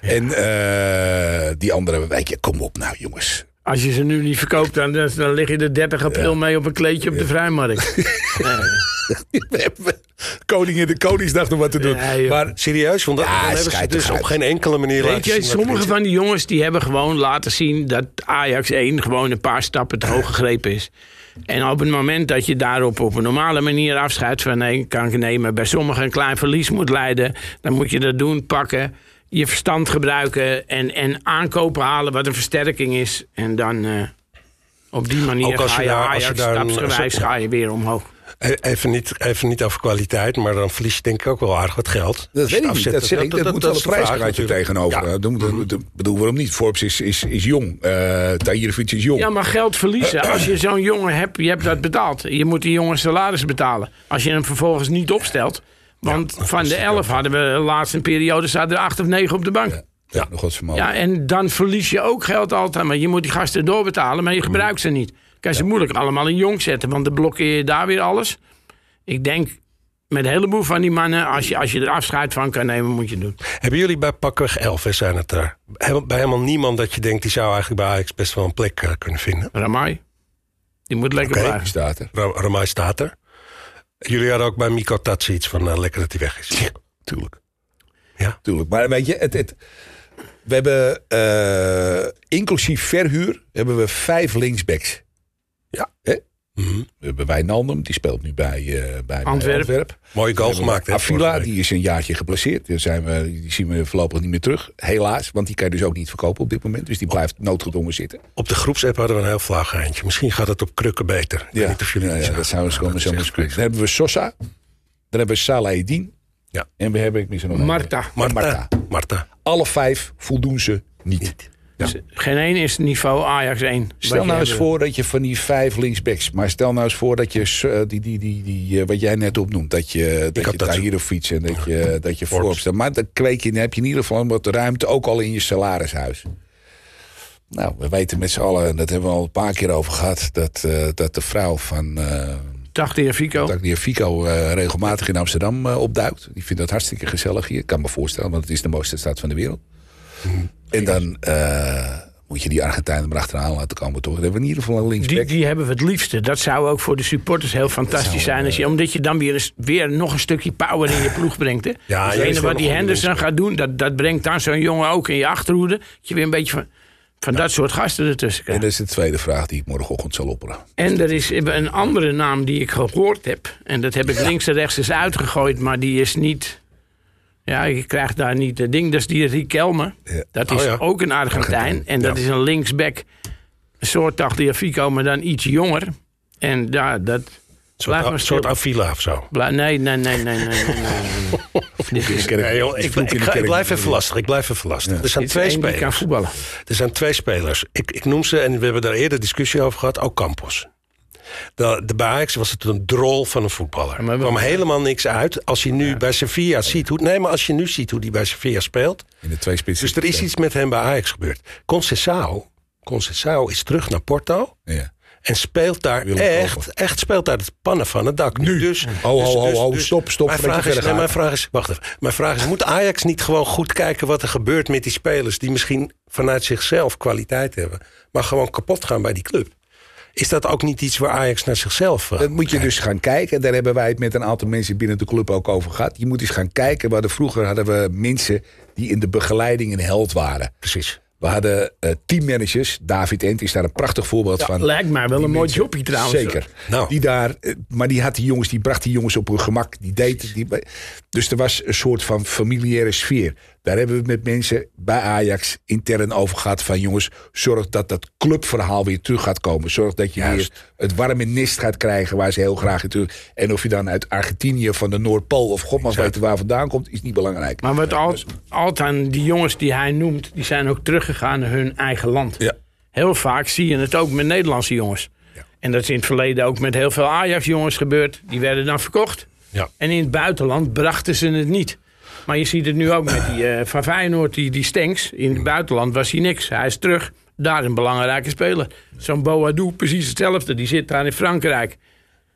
Speaker 2: En eh, die andere, weet je, kom op nou jongens.
Speaker 3: Als je ze nu niet verkoopt, dan, dan lig je er 30 april mee op een kleedje op de vrijmarkt.
Speaker 2: We hebben Koningin de Koningsdag nog wat te doen.
Speaker 3: Ja,
Speaker 2: maar
Speaker 1: Serieus? Want dan,
Speaker 2: Ja,
Speaker 1: dan hebben ze
Speaker 2: schijt
Speaker 1: dus op geen enkele manier
Speaker 3: Weet
Speaker 1: laten
Speaker 3: je, sommige van die jongens die hebben gewoon laten zien dat Ajax 1 gewoon een paar stappen te hoog gegrepen is. En op het moment dat je daarop op een normale manier afscheid van nee, kan nemen, bij sommigen een klein verlies moet leiden, dan moet je dat doen, pakken, je verstand gebruiken en, en aankopen halen wat een versterking is. En dan eh, op die manier
Speaker 1: Ook als
Speaker 3: ga
Speaker 1: je daar- als je daar een-
Speaker 3: stapsgewijs ga je weer omhoog.
Speaker 1: E- Even niet, even niet over kwaliteit, maar dan verlies je denk ik ook wel aardig wat geld.
Speaker 2: Dat weet ik niet.
Speaker 1: afzet-
Speaker 2: Dat, zeg ik, dat, moet wel een prijskaartje
Speaker 1: natuurlijk.
Speaker 2: tegenover.
Speaker 1: Ja.
Speaker 2: Doe, doe- bedoel, waarom niet? Forbes is, is, is jong. Uh, Tahirovic is jong.
Speaker 3: Ja, maar geld verliezen. Als je zo'n jongen hebt, je hebt dat betaald. Je moet die jongen salaris betalen. Als je hem vervolgens niet opstelt. Want van de elf hadden we de laatste periode zaten er acht of negen op de bank. Ja.
Speaker 2: ja, nog wat vermogen.
Speaker 3: en dan verlies je ook geld altijd. Maar je moet die gasten doorbetalen, maar je gebruikt ze niet. Kan ze moeilijk allemaal in jong zetten, want dan blokkeer je daar weer alles. Ik denk met een heleboel van die mannen, als je, als je er afscheid van kan nemen, moet je het doen.
Speaker 1: Hebben jullie bij pakweg 11, hè, zijn het er, bij helemaal niemand dat je denkt... die zou eigenlijk bij Ajax best wel een plek eh, kunnen vinden?
Speaker 3: Ramai, die moet lekker.
Speaker 2: Die
Speaker 3: blijven.
Speaker 2: staat er.
Speaker 1: Ra- Ramai staat er. Jullie hadden ook bij Miko Tatsi iets van eh, lekker dat hij weg is.
Speaker 2: Tuurlijk.
Speaker 1: Ja.
Speaker 2: Tuurlijk. Maar weet je, het, het, we hebben eh, inclusief verhuur hebben we vijf linksbacks.
Speaker 1: Ja.
Speaker 2: Hè? We hebben Wijnaldum, die speelt nu bij, eh bij,
Speaker 3: Antwerp.
Speaker 2: Antwerp.
Speaker 1: Mooie goal
Speaker 2: We
Speaker 1: gemaakt.
Speaker 2: Avila, die is een jaartje geplaceerd. Daar zijn we, die zien we voorlopig niet meer terug. Helaas, want die kan je dus ook niet verkopen op dit moment. Dus die blijft noodgedwongen zitten.
Speaker 1: Op de groepsapp hadden we een heel vlaag eindje. Misschien gaat het op krukken beter. Ik weet niet of jullie
Speaker 2: ja, dat zou eens
Speaker 1: Nou,
Speaker 2: komen. zo eens. Dan hebben we Sosa. Dan hebben we Salahedin.
Speaker 1: Ja.
Speaker 2: En we hebben, ik mis er nog.
Speaker 3: Marta.
Speaker 1: Marta.
Speaker 2: Marta. Alle vijf voldoen ze niet.
Speaker 3: Dus geen één is niveau Ajax 1.
Speaker 2: Stel nou eens voor dat je van die vijf linksbacks, maar stel nou eens voor dat je eh, die, die, die, die, eh, wat jij net opnoemt, dat je, dat je
Speaker 1: dat zo.
Speaker 2: Tahirovic en dat je, dat je Forbes, maar dan kweek je, dan heb je in ieder geval wat ruimte ook al in je salarishuis. Nou, we weten met z'n allen, en dat hebben we al een paar keer over gehad, dat, eh, dat de vrouw van uh,
Speaker 3: de Fico.
Speaker 2: dat die Fico eh, regelmatig in Amsterdam opduikt. Die vindt dat hartstikke gezellig hier. Ik kan me voorstellen, want het is de mooiste stad van de wereld. En dan eh, moet je die Argentijnen er achteraan laten komen, toch? Dan hebben we in ieder geval een
Speaker 3: Die,
Speaker 2: linksback.
Speaker 3: die hebben we het liefste. Dat zou ook voor de supporters heel fantastisch zijn. Als je, omdat je dan weer, eens, weer nog een stukje power in je ploeg brengt. Hè?
Speaker 1: Ja,
Speaker 3: Dus ene wat die Henderson gaat doen, dat, dat brengt dan zo'n jongen ook in je achterhoede. Dat je weer een beetje van, van dat soort gasten ertussen
Speaker 2: En
Speaker 3: krijgt.
Speaker 2: dat is de tweede vraag die ik morgenochtend zal opperen.
Speaker 3: En er is een andere naam die ik gehoord heb. En dat heb ik links en rechts eens uitgegooid, maar die is niet. Ja, je krijgt daar niet het ding. Dat is die Riquelme.
Speaker 2: Ja.
Speaker 3: Dat
Speaker 1: Oh
Speaker 3: is
Speaker 1: ja.
Speaker 3: ook een Argentijn.
Speaker 2: Argentijn,
Speaker 3: En dat
Speaker 1: ja.
Speaker 3: is een linksback. Een soort Tagliafico, maar dan iets jonger. En ja, dat.
Speaker 1: Een soort. Avila of zo.
Speaker 3: Bla- Nee, nee, nee, nee, nee. nee, nee, nee. Dit is,
Speaker 1: Nee, joh, ik, ga- blijf even lastig. Ik blijf even lastig. Er zijn twee
Speaker 3: die kan
Speaker 1: spelers.
Speaker 3: voetballen.
Speaker 1: Er zijn twee spelers. Ik, ik noem ze, en we hebben daar eerder discussie over gehad, ook Campos. De, de bij Ajax was het een drol van een voetballer. Er kwam helemaal niks uit. Als je nu bij Sevilla ziet hoe... Nee, maar als je nu ziet hoe die bij Sevilla speelt...
Speaker 2: In de twee spitsen.
Speaker 1: Dus er is iets met hem bij Ajax gebeurd. Concessao, Concessao is terug naar Porto...
Speaker 2: Ja.
Speaker 1: En speelt daar echt, echt speelt daar het pannen van het dak. Nu. Dus,
Speaker 2: Ho, ho,
Speaker 1: dus-
Speaker 2: ho,
Speaker 1: dus-
Speaker 2: ho,
Speaker 1: dus-
Speaker 2: stop, stop,
Speaker 1: vraag, is, nee, mijn vraag is, wacht even. Mijn vraag is, moet Ajax niet gewoon goed kijken wat er gebeurt met die spelers... die misschien vanuit zichzelf kwaliteit hebben... maar gewoon kapot gaan bij die club? Is dat ook niet iets waar Ajax naar zichzelf...
Speaker 2: Dat moet je dus gaan kijken. Daar hebben wij het met een aantal mensen binnen de club ook over gehad. Je moet eens gaan kijken. We hadden, vroeger hadden we mensen die in de begeleiding een held waren.
Speaker 1: Precies.
Speaker 2: We hadden eh, teammanagers. David Ent is daar een prachtig voorbeeld van.
Speaker 3: Lijkt mij wel een mooi joppie trouwens.
Speaker 2: Zeker.
Speaker 1: Nou.
Speaker 2: Die daar, eh, maar die had die jongens, die bracht die jongens op hun gemak. Die deed, die, dus er was een soort van familiaire sfeer. Daar hebben we het met mensen bij Ajax intern over gehad. Van jongens, zorg dat dat clubverhaal weer terug gaat komen. Zorg dat je
Speaker 1: Juist.
Speaker 2: weer het warme nest gaat krijgen waar ze heel graag in terug. En of je dan uit Argentinië van de Noordpool of god maar weten waar vandaan komt, is niet belangrijk.
Speaker 3: Maar wat al, altijd die jongens die hij noemt, die zijn ook teruggegaan naar hun eigen land.
Speaker 2: Ja.
Speaker 3: Heel vaak zie je het ook met Nederlandse jongens. En dat is in het verleden ook met heel veel Ajax-jongens gebeurd. Die werden dan verkocht.
Speaker 1: Ja.
Speaker 3: En in het buitenland brachten ze het niet. Maar je ziet het nu ook met die eh, van Feyenoord, die, die Stenks. In het buitenland was hij niks. Hij is terug. Daar een belangrijke speler. Zo'n Boadou, precies hetzelfde. Die zit daar in Frankrijk.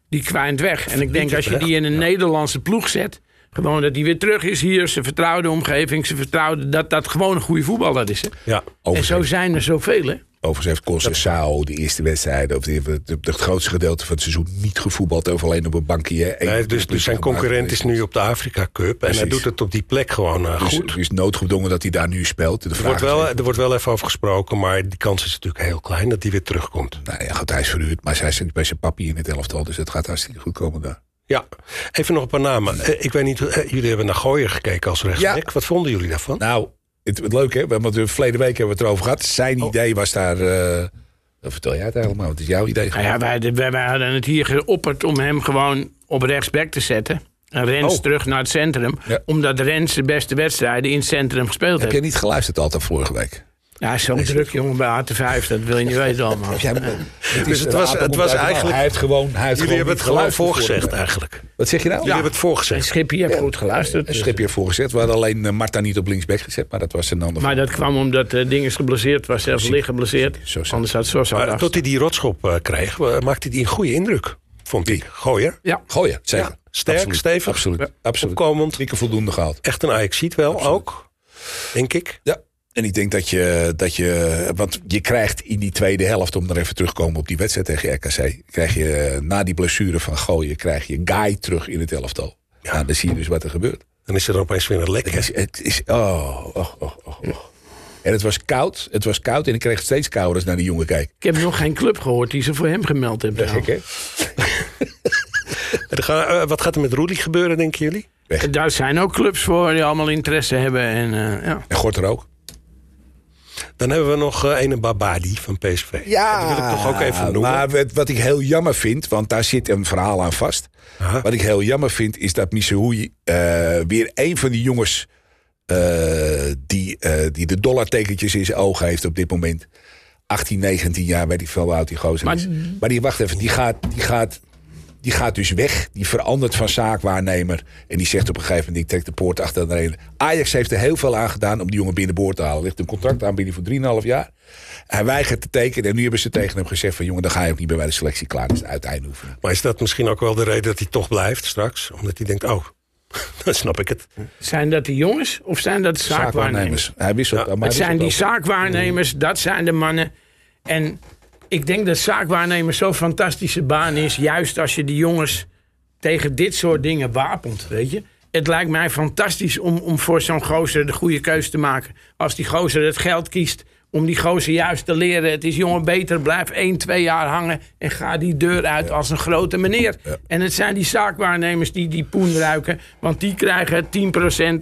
Speaker 3: Die kwijnt weg. En ik denk als je die in een Nederlandse ploeg zet... gewoon dat hij weer terug is hier. Zijn vertrouwde omgeving. Zijn vertrouwde... Dat dat gewoon een goede voetballer is. Hè?
Speaker 1: Ja.
Speaker 3: En zo zijn er zoveel, hè?
Speaker 2: Overigens heeft Conceição de eerste wedstrijden... of het, het grootste gedeelte van het seizoen niet gevoetbald... of alleen op een bankje.
Speaker 1: Nee, dus, dus zijn concurrent is nu op de Afrika Cup. En hij doet het op die plek gewoon eh,
Speaker 2: Dus
Speaker 1: goed.
Speaker 2: het is noodgedwongen dat hij daar nu speelt. De
Speaker 1: Er wordt, wel,
Speaker 2: even-
Speaker 1: er wordt wel even over gesproken, maar die kans is natuurlijk heel klein dat hij weer terugkomt.
Speaker 2: Nou ja, goed, hij is verhuurd, maar hij zit bij zijn papi in het elftal. Dus het gaat hartstikke goed komen daar.
Speaker 1: Ja, even nog een paar namen. Eh, ik weet niet, eh, jullie hebben naar Gooier gekeken als rechtsback.
Speaker 2: Ja.
Speaker 1: Wat vonden jullie daarvan?
Speaker 2: Nou, het, het leuke, hè, want we verleden week hebben we het erover gehad. Zijn
Speaker 1: Oh.
Speaker 2: idee was daar... eh, vertel jij het eigenlijk maar, wat is jouw idee?
Speaker 3: Nou ja, wij, wij, wij hadden het hier geopperd om hem gewoon op rechtsback te zetten. En Rens
Speaker 2: Oh.
Speaker 3: terug naar het centrum.
Speaker 2: Ja.
Speaker 3: Omdat Rens de beste wedstrijden in het centrum gespeeld
Speaker 2: Heb
Speaker 3: heeft.
Speaker 2: jij niet geluisterd altijd vorige week?
Speaker 3: Ja, hij is zo'n druk jongen bij AT5, dat wil je niet weten allemaal.
Speaker 2: Het,
Speaker 1: Dus het was- het was eigenlijk-
Speaker 2: Hij heeft gewoon, hij heeft
Speaker 1: Jullie hebben het gewoon voorgezegd eigenlijk.
Speaker 2: Wat zeg je nou?
Speaker 1: Jullie hebben het
Speaker 3: En
Speaker 1: voorgezegd.
Speaker 3: Schippie heeft goed geluisterd. Dus-
Speaker 2: schipje ervoor gezet. We hadden alleen eh, Marta niet op linksback gezet, maar dat was een ander.
Speaker 3: Maar dat kwam omdat uh, ding is geblesseerd was, zelfs licht geblesseerd.
Speaker 2: Zo, zo.
Speaker 3: Anders had Sosa
Speaker 1: Maar tot hij die rotschop eh, kreeg, eh, maakte hij een goede indruk. Vond ik. Gooier.
Speaker 3: Ja,
Speaker 2: zeker.
Speaker 1: Ja, sterk,
Speaker 2: Absoluut.
Speaker 1: stevig.
Speaker 2: Absoluut.
Speaker 1: Ja,
Speaker 2: Absoluut.
Speaker 1: opkomend.
Speaker 2: Drie keer voldoende gehaald.
Speaker 1: Echt een ajax ziet wel ook, denk ik.
Speaker 2: Ja. En ik denk dat je, dat je, want je krijgt in die tweede helft, om er even terug te komen op die wedstrijd tegen RKC, krijg je eh, na die blessure van gooien, krijg je Guy terug in het elftal. Ja, dan zie je dus wat er gebeurt.
Speaker 1: Dan is er opeens weer een lek.
Speaker 2: Het is, het is oh, oh, oh, oh, oh. En het was koud, het was koud en ik kreeg steeds kouder als naar die jongen kijk.
Speaker 3: ik heb nog geen club gehoord die ze voor hem gemeld hebben.
Speaker 2: Gek hè?
Speaker 1: Er gaan- eh, wat gaat er met Roelie gebeuren, denken jullie?
Speaker 3: Daar zijn ook clubs voor die allemaal interesse hebben. En, eh, ja.
Speaker 2: En Gort er ook.
Speaker 1: Dan hebben we nog eh ene Babadi van PSV. Dat wil ik toch ook even noemen.
Speaker 2: Maar wat, wat ik heel jammer vind, want daar zit een verhaal aan vast.
Speaker 1: Aha.
Speaker 2: Wat ik heel jammer vind, is dat Misehoei eh weer een van die jongens... eh, die, eh, die de dollartekentjes in zijn ogen heeft op dit moment. 18, 19 jaar, weet ik veel hoe oud die gozer
Speaker 3: Maar-
Speaker 2: is. Maar die, wacht even, die gaat, die, gaat, die gaat dus weg. Die verandert van zaakwaarnemer. En die zegt op een gegeven moment, ik trek de poort achter de reden. Ajax heeft er heel veel aan gedaan om die jongen binnenboord te halen. Er ligt een contract aanbieding voor 3,5 jaar. Hij weigert te tekenen. En nu hebben ze tegen hem gezegd van... jongen, dan ga je ook niet meer bij de selectie klaar. Dat is de uiteinde oefening.
Speaker 1: Maar is dat misschien ook wel de reden dat hij toch blijft straks? Omdat hij denkt, oh, dan snap ik het.
Speaker 3: Zijn dat de jongens of zijn dat de zaakwaarnemers?
Speaker 2: Zaakwaarnemers. Hij wisselt.
Speaker 1: Ja,
Speaker 2: maar
Speaker 3: Het zijn die zaakwaarnemers, dat zijn de mannen. En ik denk dat zaakwaarnemers zo'n fantastische baan is. Juist als je die jongens tegen dit soort dingen wapent, weet je. Het lijkt mij fantastisch om, om voor zo'n gozer de goede keus te maken. Als die gozer het geld kiest om die gozer juist te leren. Het is jongen beter, blijf 1, 2 jaar hangen en ga die deur uit als een grote meneer. En het zijn die zaakwaarnemers die die poen ruiken. Want die krijgen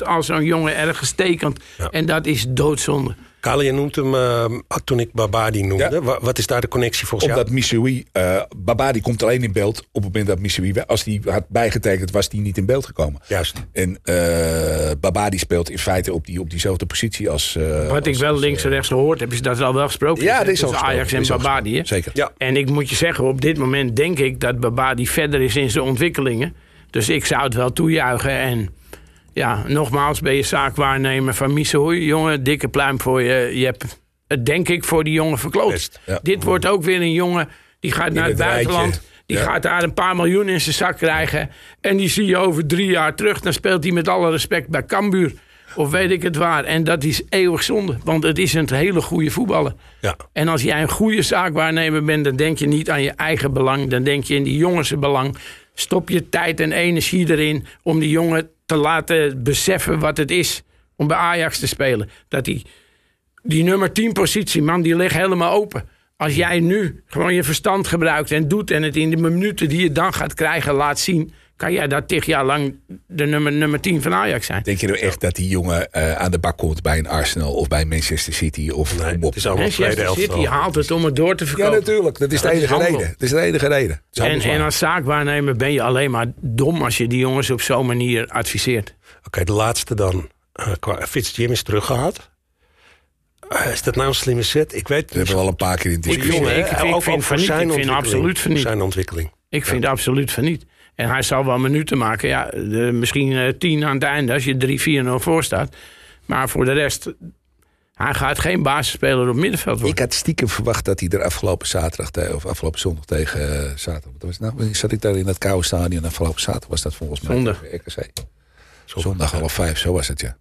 Speaker 3: 10% als zo'n jongen ergens tekent. En dat is doodzonde.
Speaker 1: Kale, je noemt hem eh, toen ik Babadi noemde.
Speaker 2: Ja.
Speaker 1: Wat is daar de connectie volgens
Speaker 2: Omdat
Speaker 1: jou?
Speaker 2: Missouri, eh Babadi komt alleen in beeld op het moment dat Missouri, als die had bijgetekend, was die niet in beeld gekomen.
Speaker 1: Juist.
Speaker 2: En eh Babadi speelt in feite op, die, op diezelfde positie als. eh,
Speaker 3: Wat ik wel
Speaker 2: als,
Speaker 3: links en rechts gehoord heb, is dat er al wel gesproken
Speaker 2: Ja,
Speaker 3: is.
Speaker 2: dit is al
Speaker 3: tussen Ajax en Babadi.
Speaker 2: Zeker.
Speaker 1: Ja.
Speaker 3: En ik moet je zeggen, op dit moment denk ik dat Babadi verder is in zijn ontwikkelingen. Dus ik zou het wel toejuichen. En ja, nogmaals, ben je zaakwaarnemer van Missouri. Jongen, dikke pluim voor je. Je hebt het denk ik voor die jongen verkloot.
Speaker 2: Ja.
Speaker 3: Dit wordt ook weer een jongen die gaat naar het
Speaker 2: het rijtje.
Speaker 3: buitenland. Die
Speaker 2: Ja.
Speaker 3: gaat daar een paar miljoen in zijn zak krijgen. En die zie je over drie jaar terug. Dan speelt hij met alle respect bij Cambuur. Of weet ik het waar. En dat is eeuwig zonde. Want het is een hele goede voetballer.
Speaker 1: Ja.
Speaker 3: En als jij een goede zaakwaarnemer bent, dan denk je niet aan je eigen belang. Dan denk je in die jongens belang. Stop je tijd en energie erin om die jongen te laten beseffen wat het is om bij Ajax te spelen. Dat die, die nummer 10 positie, man, die ligt helemaal open. Als jij nu gewoon je verstand gebruikt en doet en het in de minuten die je dan gaat krijgen laat zien, kan jij daar tig jaar lang de nummer, nummer 10 van Ajax zijn.
Speaker 2: Denk je nou echt dat die jongen eh, aan de bak komt bij een Arsenal of bij Manchester City? Of
Speaker 1: Nee, het is
Speaker 3: Manchester. City haalt het om het door te
Speaker 2: ja,
Speaker 3: verkopen.
Speaker 2: natuurlijk. Dat is
Speaker 3: Ja,
Speaker 2: de
Speaker 3: dat is
Speaker 2: enige reden. Dat is de enige reden.
Speaker 3: En, als zaakwaarnemer ben je alleen maar dom als je die jongens op zo'n manier adviseert.
Speaker 1: Oké, de laatste dan. Uh, qua Fitzjim is teruggehaald. Eh, is dat nou een slimme set? Ik weet het
Speaker 2: We hebben wel een paar keer in discussie.
Speaker 1: jongen,
Speaker 3: ik- ik vind
Speaker 1: ook
Speaker 3: van niet. Ik vind absoluut van niet.
Speaker 1: Zijn ontwikkeling.
Speaker 3: Ik vind absoluut van niet. En hij zal wel minuten maken. Ja, de- misschien eh, tien aan het einde als je 3-4-0 voor staat. Maar voor de rest, hij gaat geen basisspeler op middenveld worden.
Speaker 2: Ik had stiekem verwacht dat hij er afgelopen zaterdag te- of afgelopen zondag tegen uh, zaterdag. Was het nou? Zat ik daar in dat koude stadion afgelopen zaterdag was dat volgens mij
Speaker 3: Zondag.
Speaker 2: RKC. Zondag half vijf, zo was het ja.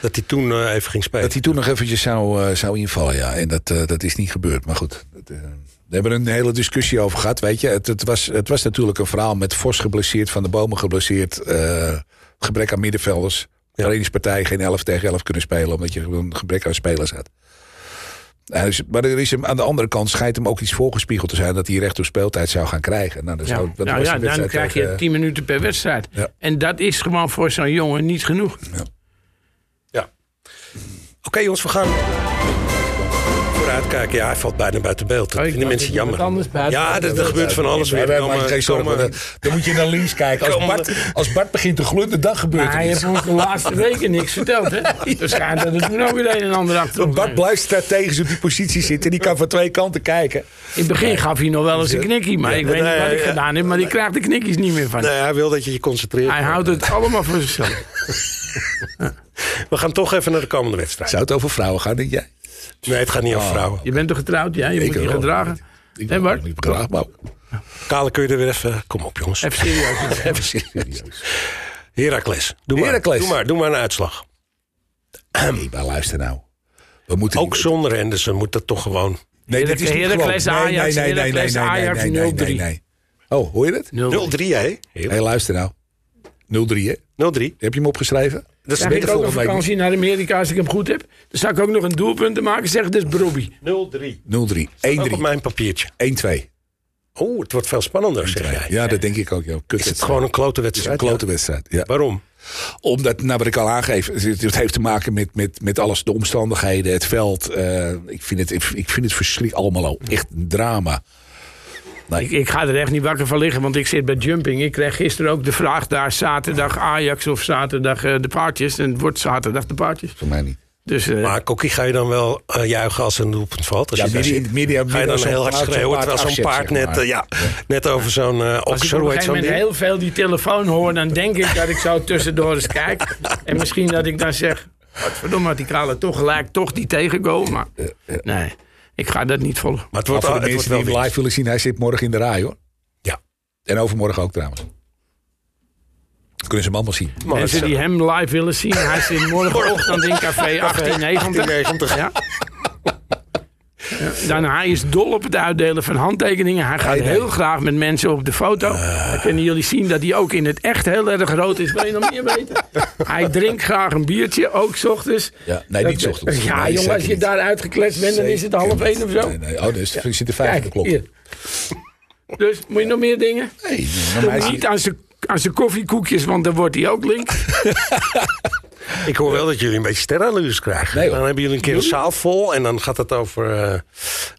Speaker 1: Dat hij toen eh, even ging spelen.
Speaker 2: Dat hij toen nog eventjes zou, eh, zou invallen, ja. En dat, eh, dat is niet gebeurd. Maar goed, dat, we hebben er een hele discussie over gehad, weet je. Het, het, was, het was natuurlijk een verhaal met Vos geblesseerd, Van de Bomen geblesseerd. eh, gebrek aan middenvelders. De trainingspartij geen 11 tegen 11 kunnen spelen, omdat je een gebrek aan spelers had. Nou, dus- maar er is hem, aan de andere kant schijnt hem ook iets voorgespiegeld te zijn... dat hij recht op speeltijd zou gaan krijgen. Nou, dat
Speaker 3: Ja,
Speaker 2: zou, dat
Speaker 3: nou ja, dan krijg je
Speaker 2: tegen-
Speaker 3: 10 minuten per wedstrijd.
Speaker 2: Ja.
Speaker 3: En dat is gewoon voor zo'n jongen niet genoeg.
Speaker 1: Ja. Oké jongens, we gaan vooruitkijken. Ja, hij valt bijna buiten beeld. Dat
Speaker 3: Oh, ik
Speaker 1: vinden mensen
Speaker 3: dat
Speaker 1: jammer. Ja, er, gebeurt van alles weer.
Speaker 2: maak je
Speaker 1: eh,
Speaker 2: geen zorgen.
Speaker 1: komen-
Speaker 2: Dan, dan moet je naar links kijken. Als Bart, als Bart begint te glunderen, dan gebeurt
Speaker 3: Maar
Speaker 2: er
Speaker 3: hij heeft ons de laatste weken niks verteld. Hè? Dus schijnt dat het nu ook weer een en ander achter
Speaker 2: Bart blijft strategisch op die positie zitten. Die kan van twee kanten kijken.
Speaker 3: In het begin gaf hij nog wel eens een knikkie. Maar ik weet niet wat ik
Speaker 1: ja.
Speaker 3: gedaan heb. Maar die krijgt de knikkies niet meer van.
Speaker 1: Nee, hij wil dat je je concentreert.
Speaker 3: Hij houdt het allemaal voor zichzelf.
Speaker 1: We gaan toch even naar de komende wedstrijd.
Speaker 2: Zou het over vrouwen gaan, denk jij?
Speaker 1: Nee, het gaat niet over vrouwen.
Speaker 3: Je bent toch getrouwd? Ja, je moet je gedragen.
Speaker 2: Ik
Speaker 3: Hé, Bart?
Speaker 2: Ik graag, maar
Speaker 1: Kale, kun je er weer even... Kom op jongens.
Speaker 3: Even serieus.
Speaker 2: even serieus.
Speaker 1: Heracles. Doe maar. Doe maar, doe maar een uitslag.
Speaker 2: Nee, maar luister nou. We moeten
Speaker 1: Ook zonder Henderson moet dat toch gewoon...
Speaker 2: Nee, dat is niet
Speaker 3: Heracles
Speaker 2: gewoon. Nee,
Speaker 3: Ajax,
Speaker 2: nee, nee, nee, nee, nee,
Speaker 3: Ajax
Speaker 2: nee, nee, nee,
Speaker 3: 0-3.
Speaker 2: nee. Oh, hoor je het?
Speaker 1: 0-3, hè?
Speaker 2: Hé, hey, luister nou. 0-3, hè?
Speaker 1: 0-3.
Speaker 2: Heb je hem opgeschreven?
Speaker 1: Dat is
Speaker 3: ik ook een vakantie naar Amerika als ik hem goed heb? Dan zou ik ook nog een doelpunt te maken. Zeg, dit is Brobby.
Speaker 1: 0-3.
Speaker 2: 0-3. 1-3.
Speaker 1: Ook op mijn papiertje.
Speaker 2: 1-2.
Speaker 1: Oh, het wordt veel spannender, zeg jij.
Speaker 2: Ja, dat denk ik ook. Ja. Kut
Speaker 1: Is het gewoon een klote
Speaker 2: Het is een
Speaker 1: wedstrijd?
Speaker 2: klote wedstrijd. Ja.
Speaker 1: Waarom?
Speaker 2: Omdat, nou wat ik al aangeef, het heeft te maken met, met, met alles, de omstandigheden, het veld. eh, ik, vind het, ik vind het verschrikkelijk allemaal al. Echt een drama.
Speaker 3: Ik, ik ga er echt niet wakker van liggen, want ik zit bij Jumping. Ik kreeg gisteren ook de vraag daar zaterdag Ajax of zaterdag eh, de paardjes. En het wordt zaterdag de paardjes.
Speaker 2: Voor mij niet.
Speaker 3: Dus eh,
Speaker 1: Maar Kokkie, ga je dan wel eh, juichen als een doelpunt valt? Als
Speaker 2: Ja,
Speaker 1: je Ga
Speaker 2: midden
Speaker 1: dan
Speaker 2: als
Speaker 1: heel hard schreeuwen
Speaker 2: paard
Speaker 1: terwijl zo'n paard net, ja, net over zo'n uh,
Speaker 3: als ik op een gegeven
Speaker 1: zo'n
Speaker 3: moment heel veel die telefoon hoor, dan denk ik dat ik zo tussendoor eens kijk. En misschien dat ik dan zeg, wat verdomme die Kale toch gelijk, toch die tegengoal. Maar nee, ik ga dat niet volgen.
Speaker 1: Maar het
Speaker 2: Maar
Speaker 1: wordt,
Speaker 2: voor de mensen die hem live willen zien, hij zit morgen in de rij hoor.
Speaker 1: Ja.
Speaker 2: En overmorgen ook trouwens. kunnen ze hem allemaal zien.
Speaker 3: Mensen die hem live willen zien, hij zit morgenochtend in café 1890.
Speaker 1: 1890.
Speaker 3: Ja. Dan hij is dol op het uitdelen van handtekeningen. Hij gaat
Speaker 2: Nee, nee.
Speaker 3: heel graag met mensen op de foto. Dan kunnen jullie zien dat hij ook in het echt heel erg rood is. Wil je nog meer weten? Hij drinkt graag een biertje, ook 's ochtends.
Speaker 2: Ja, nee, niet 's ochtends.
Speaker 3: Ja,
Speaker 2: Nee,
Speaker 3: jongen, als je
Speaker 2: niet.
Speaker 3: daar uitgekletst bent, dan is het half één of zo.
Speaker 2: Nee, nee. Oh, dus zit er vijf op de klok.
Speaker 3: hier. Dus moet je nog meer dingen?
Speaker 2: Nee, is
Speaker 3: niet aan zijn, aan zijn koffiekoekjes, want dan wordt hij ook link.
Speaker 1: Ik hoor wel dat jullie een beetje sterrenallures krijgen.
Speaker 2: Nee,
Speaker 1: dan hebben jullie een keer een zaal vol en dan gaat het over... eh,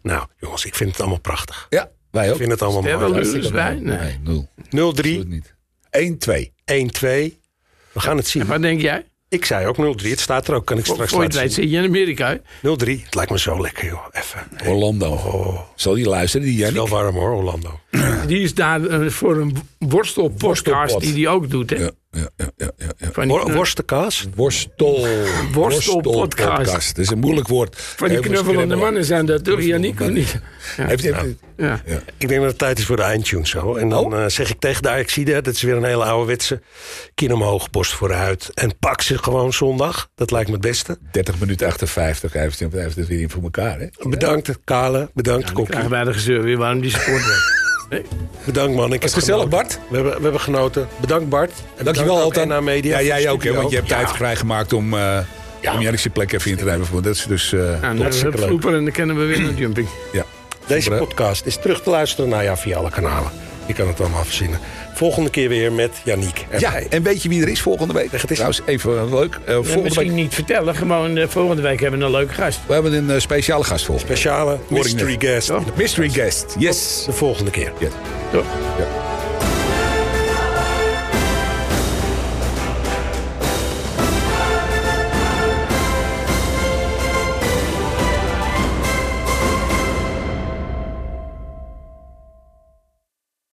Speaker 1: nou, jongens, ik vind het allemaal prachtig.
Speaker 2: Ja, wij
Speaker 1: Ik
Speaker 2: ook.
Speaker 1: vind het allemaal mooi.
Speaker 3: Bij? Nee.
Speaker 2: Nee, nul.
Speaker 1: 0-3,
Speaker 2: Absoluut niet. 1, 2.
Speaker 1: 1-2. We gaan het zien.
Speaker 3: Wat denk jij?
Speaker 1: Ik zei ook 0-3. Het staat er ook. Kan ik straks laten zien.
Speaker 3: zit je in Amerika. hè?
Speaker 1: 0-3. Het lijkt me zo lekker, joh. Even.
Speaker 2: Orlando. Zal die luisteren, die
Speaker 1: Wel
Speaker 2: Jannik?
Speaker 1: warm hoor, Orlando.
Speaker 3: Die is daar eh, voor een worstelpodcast die hij ook doet. Hè?
Speaker 2: Ja, ja, ja, ja, ja, ja.
Speaker 3: Van die,
Speaker 1: Wor- Worstenkaas?
Speaker 2: Worstel.
Speaker 3: Worstelpodcast.
Speaker 2: Dat is een moeilijk woord.
Speaker 3: van die knuffelende mannen zijn dat toch, niet? Ja.
Speaker 2: Heeft, heeft,
Speaker 3: Ja.
Speaker 1: Ik denk dat het tijd is voor de eindtune zo. En dan
Speaker 2: Oh.
Speaker 1: eh, zeg ik tegen de Ajaxide, dat is weer een hele ouderwetse. Kin omhoog, borst vooruit. En pak ze gewoon zondag. Dat lijkt me het beste.
Speaker 2: 30 minuten 58. Hij heeft, heeft het weer niet voor elkaar, hè?
Speaker 1: Bedankt Kale, bedankt
Speaker 3: Dan
Speaker 1: Kokkie.
Speaker 3: krijgen wij de gezeur weer waarom die sport wordt.
Speaker 1: Bedankt man. Ik
Speaker 2: Was
Speaker 1: heb
Speaker 2: het gezellig,
Speaker 1: genoten.
Speaker 2: Bart?
Speaker 1: We hebben, we hebben genoten. Bedankt Bart. En
Speaker 2: Dankjewel
Speaker 1: bedankt
Speaker 2: altijd.
Speaker 1: NA Media.
Speaker 2: Ja, jij ook, hè? Want je hebt
Speaker 1: Ja.
Speaker 2: tijd vrijgemaakt om, eh om Jannik's plek even in te nemen. Dat is dus... eh,
Speaker 3: Nou, het
Speaker 1: leuk.
Speaker 3: vloeper en dan kennen we weer een jumping.
Speaker 2: ja.
Speaker 1: Deze podcast is terug te luisteren nou ja, via alle kanalen. Je kan het allemaal verzinnen. Volgende keer weer met Yannick.
Speaker 2: ja,
Speaker 1: erbij.
Speaker 2: en weet je wie er is volgende week?
Speaker 1: Het eens.
Speaker 2: Trouwens, even leuk. Eh, volgende
Speaker 3: Misschien
Speaker 2: week,
Speaker 3: niet vertellen, gewoon eh, volgende week hebben we een leuke gast.
Speaker 2: we hebben een eh, speciale gast volgende
Speaker 1: Speciale
Speaker 2: ik
Speaker 1: mystery guest.
Speaker 2: Mystery guest, yes.
Speaker 1: De volgende keer.
Speaker 2: Ja.
Speaker 3: Toch?
Speaker 2: Ja.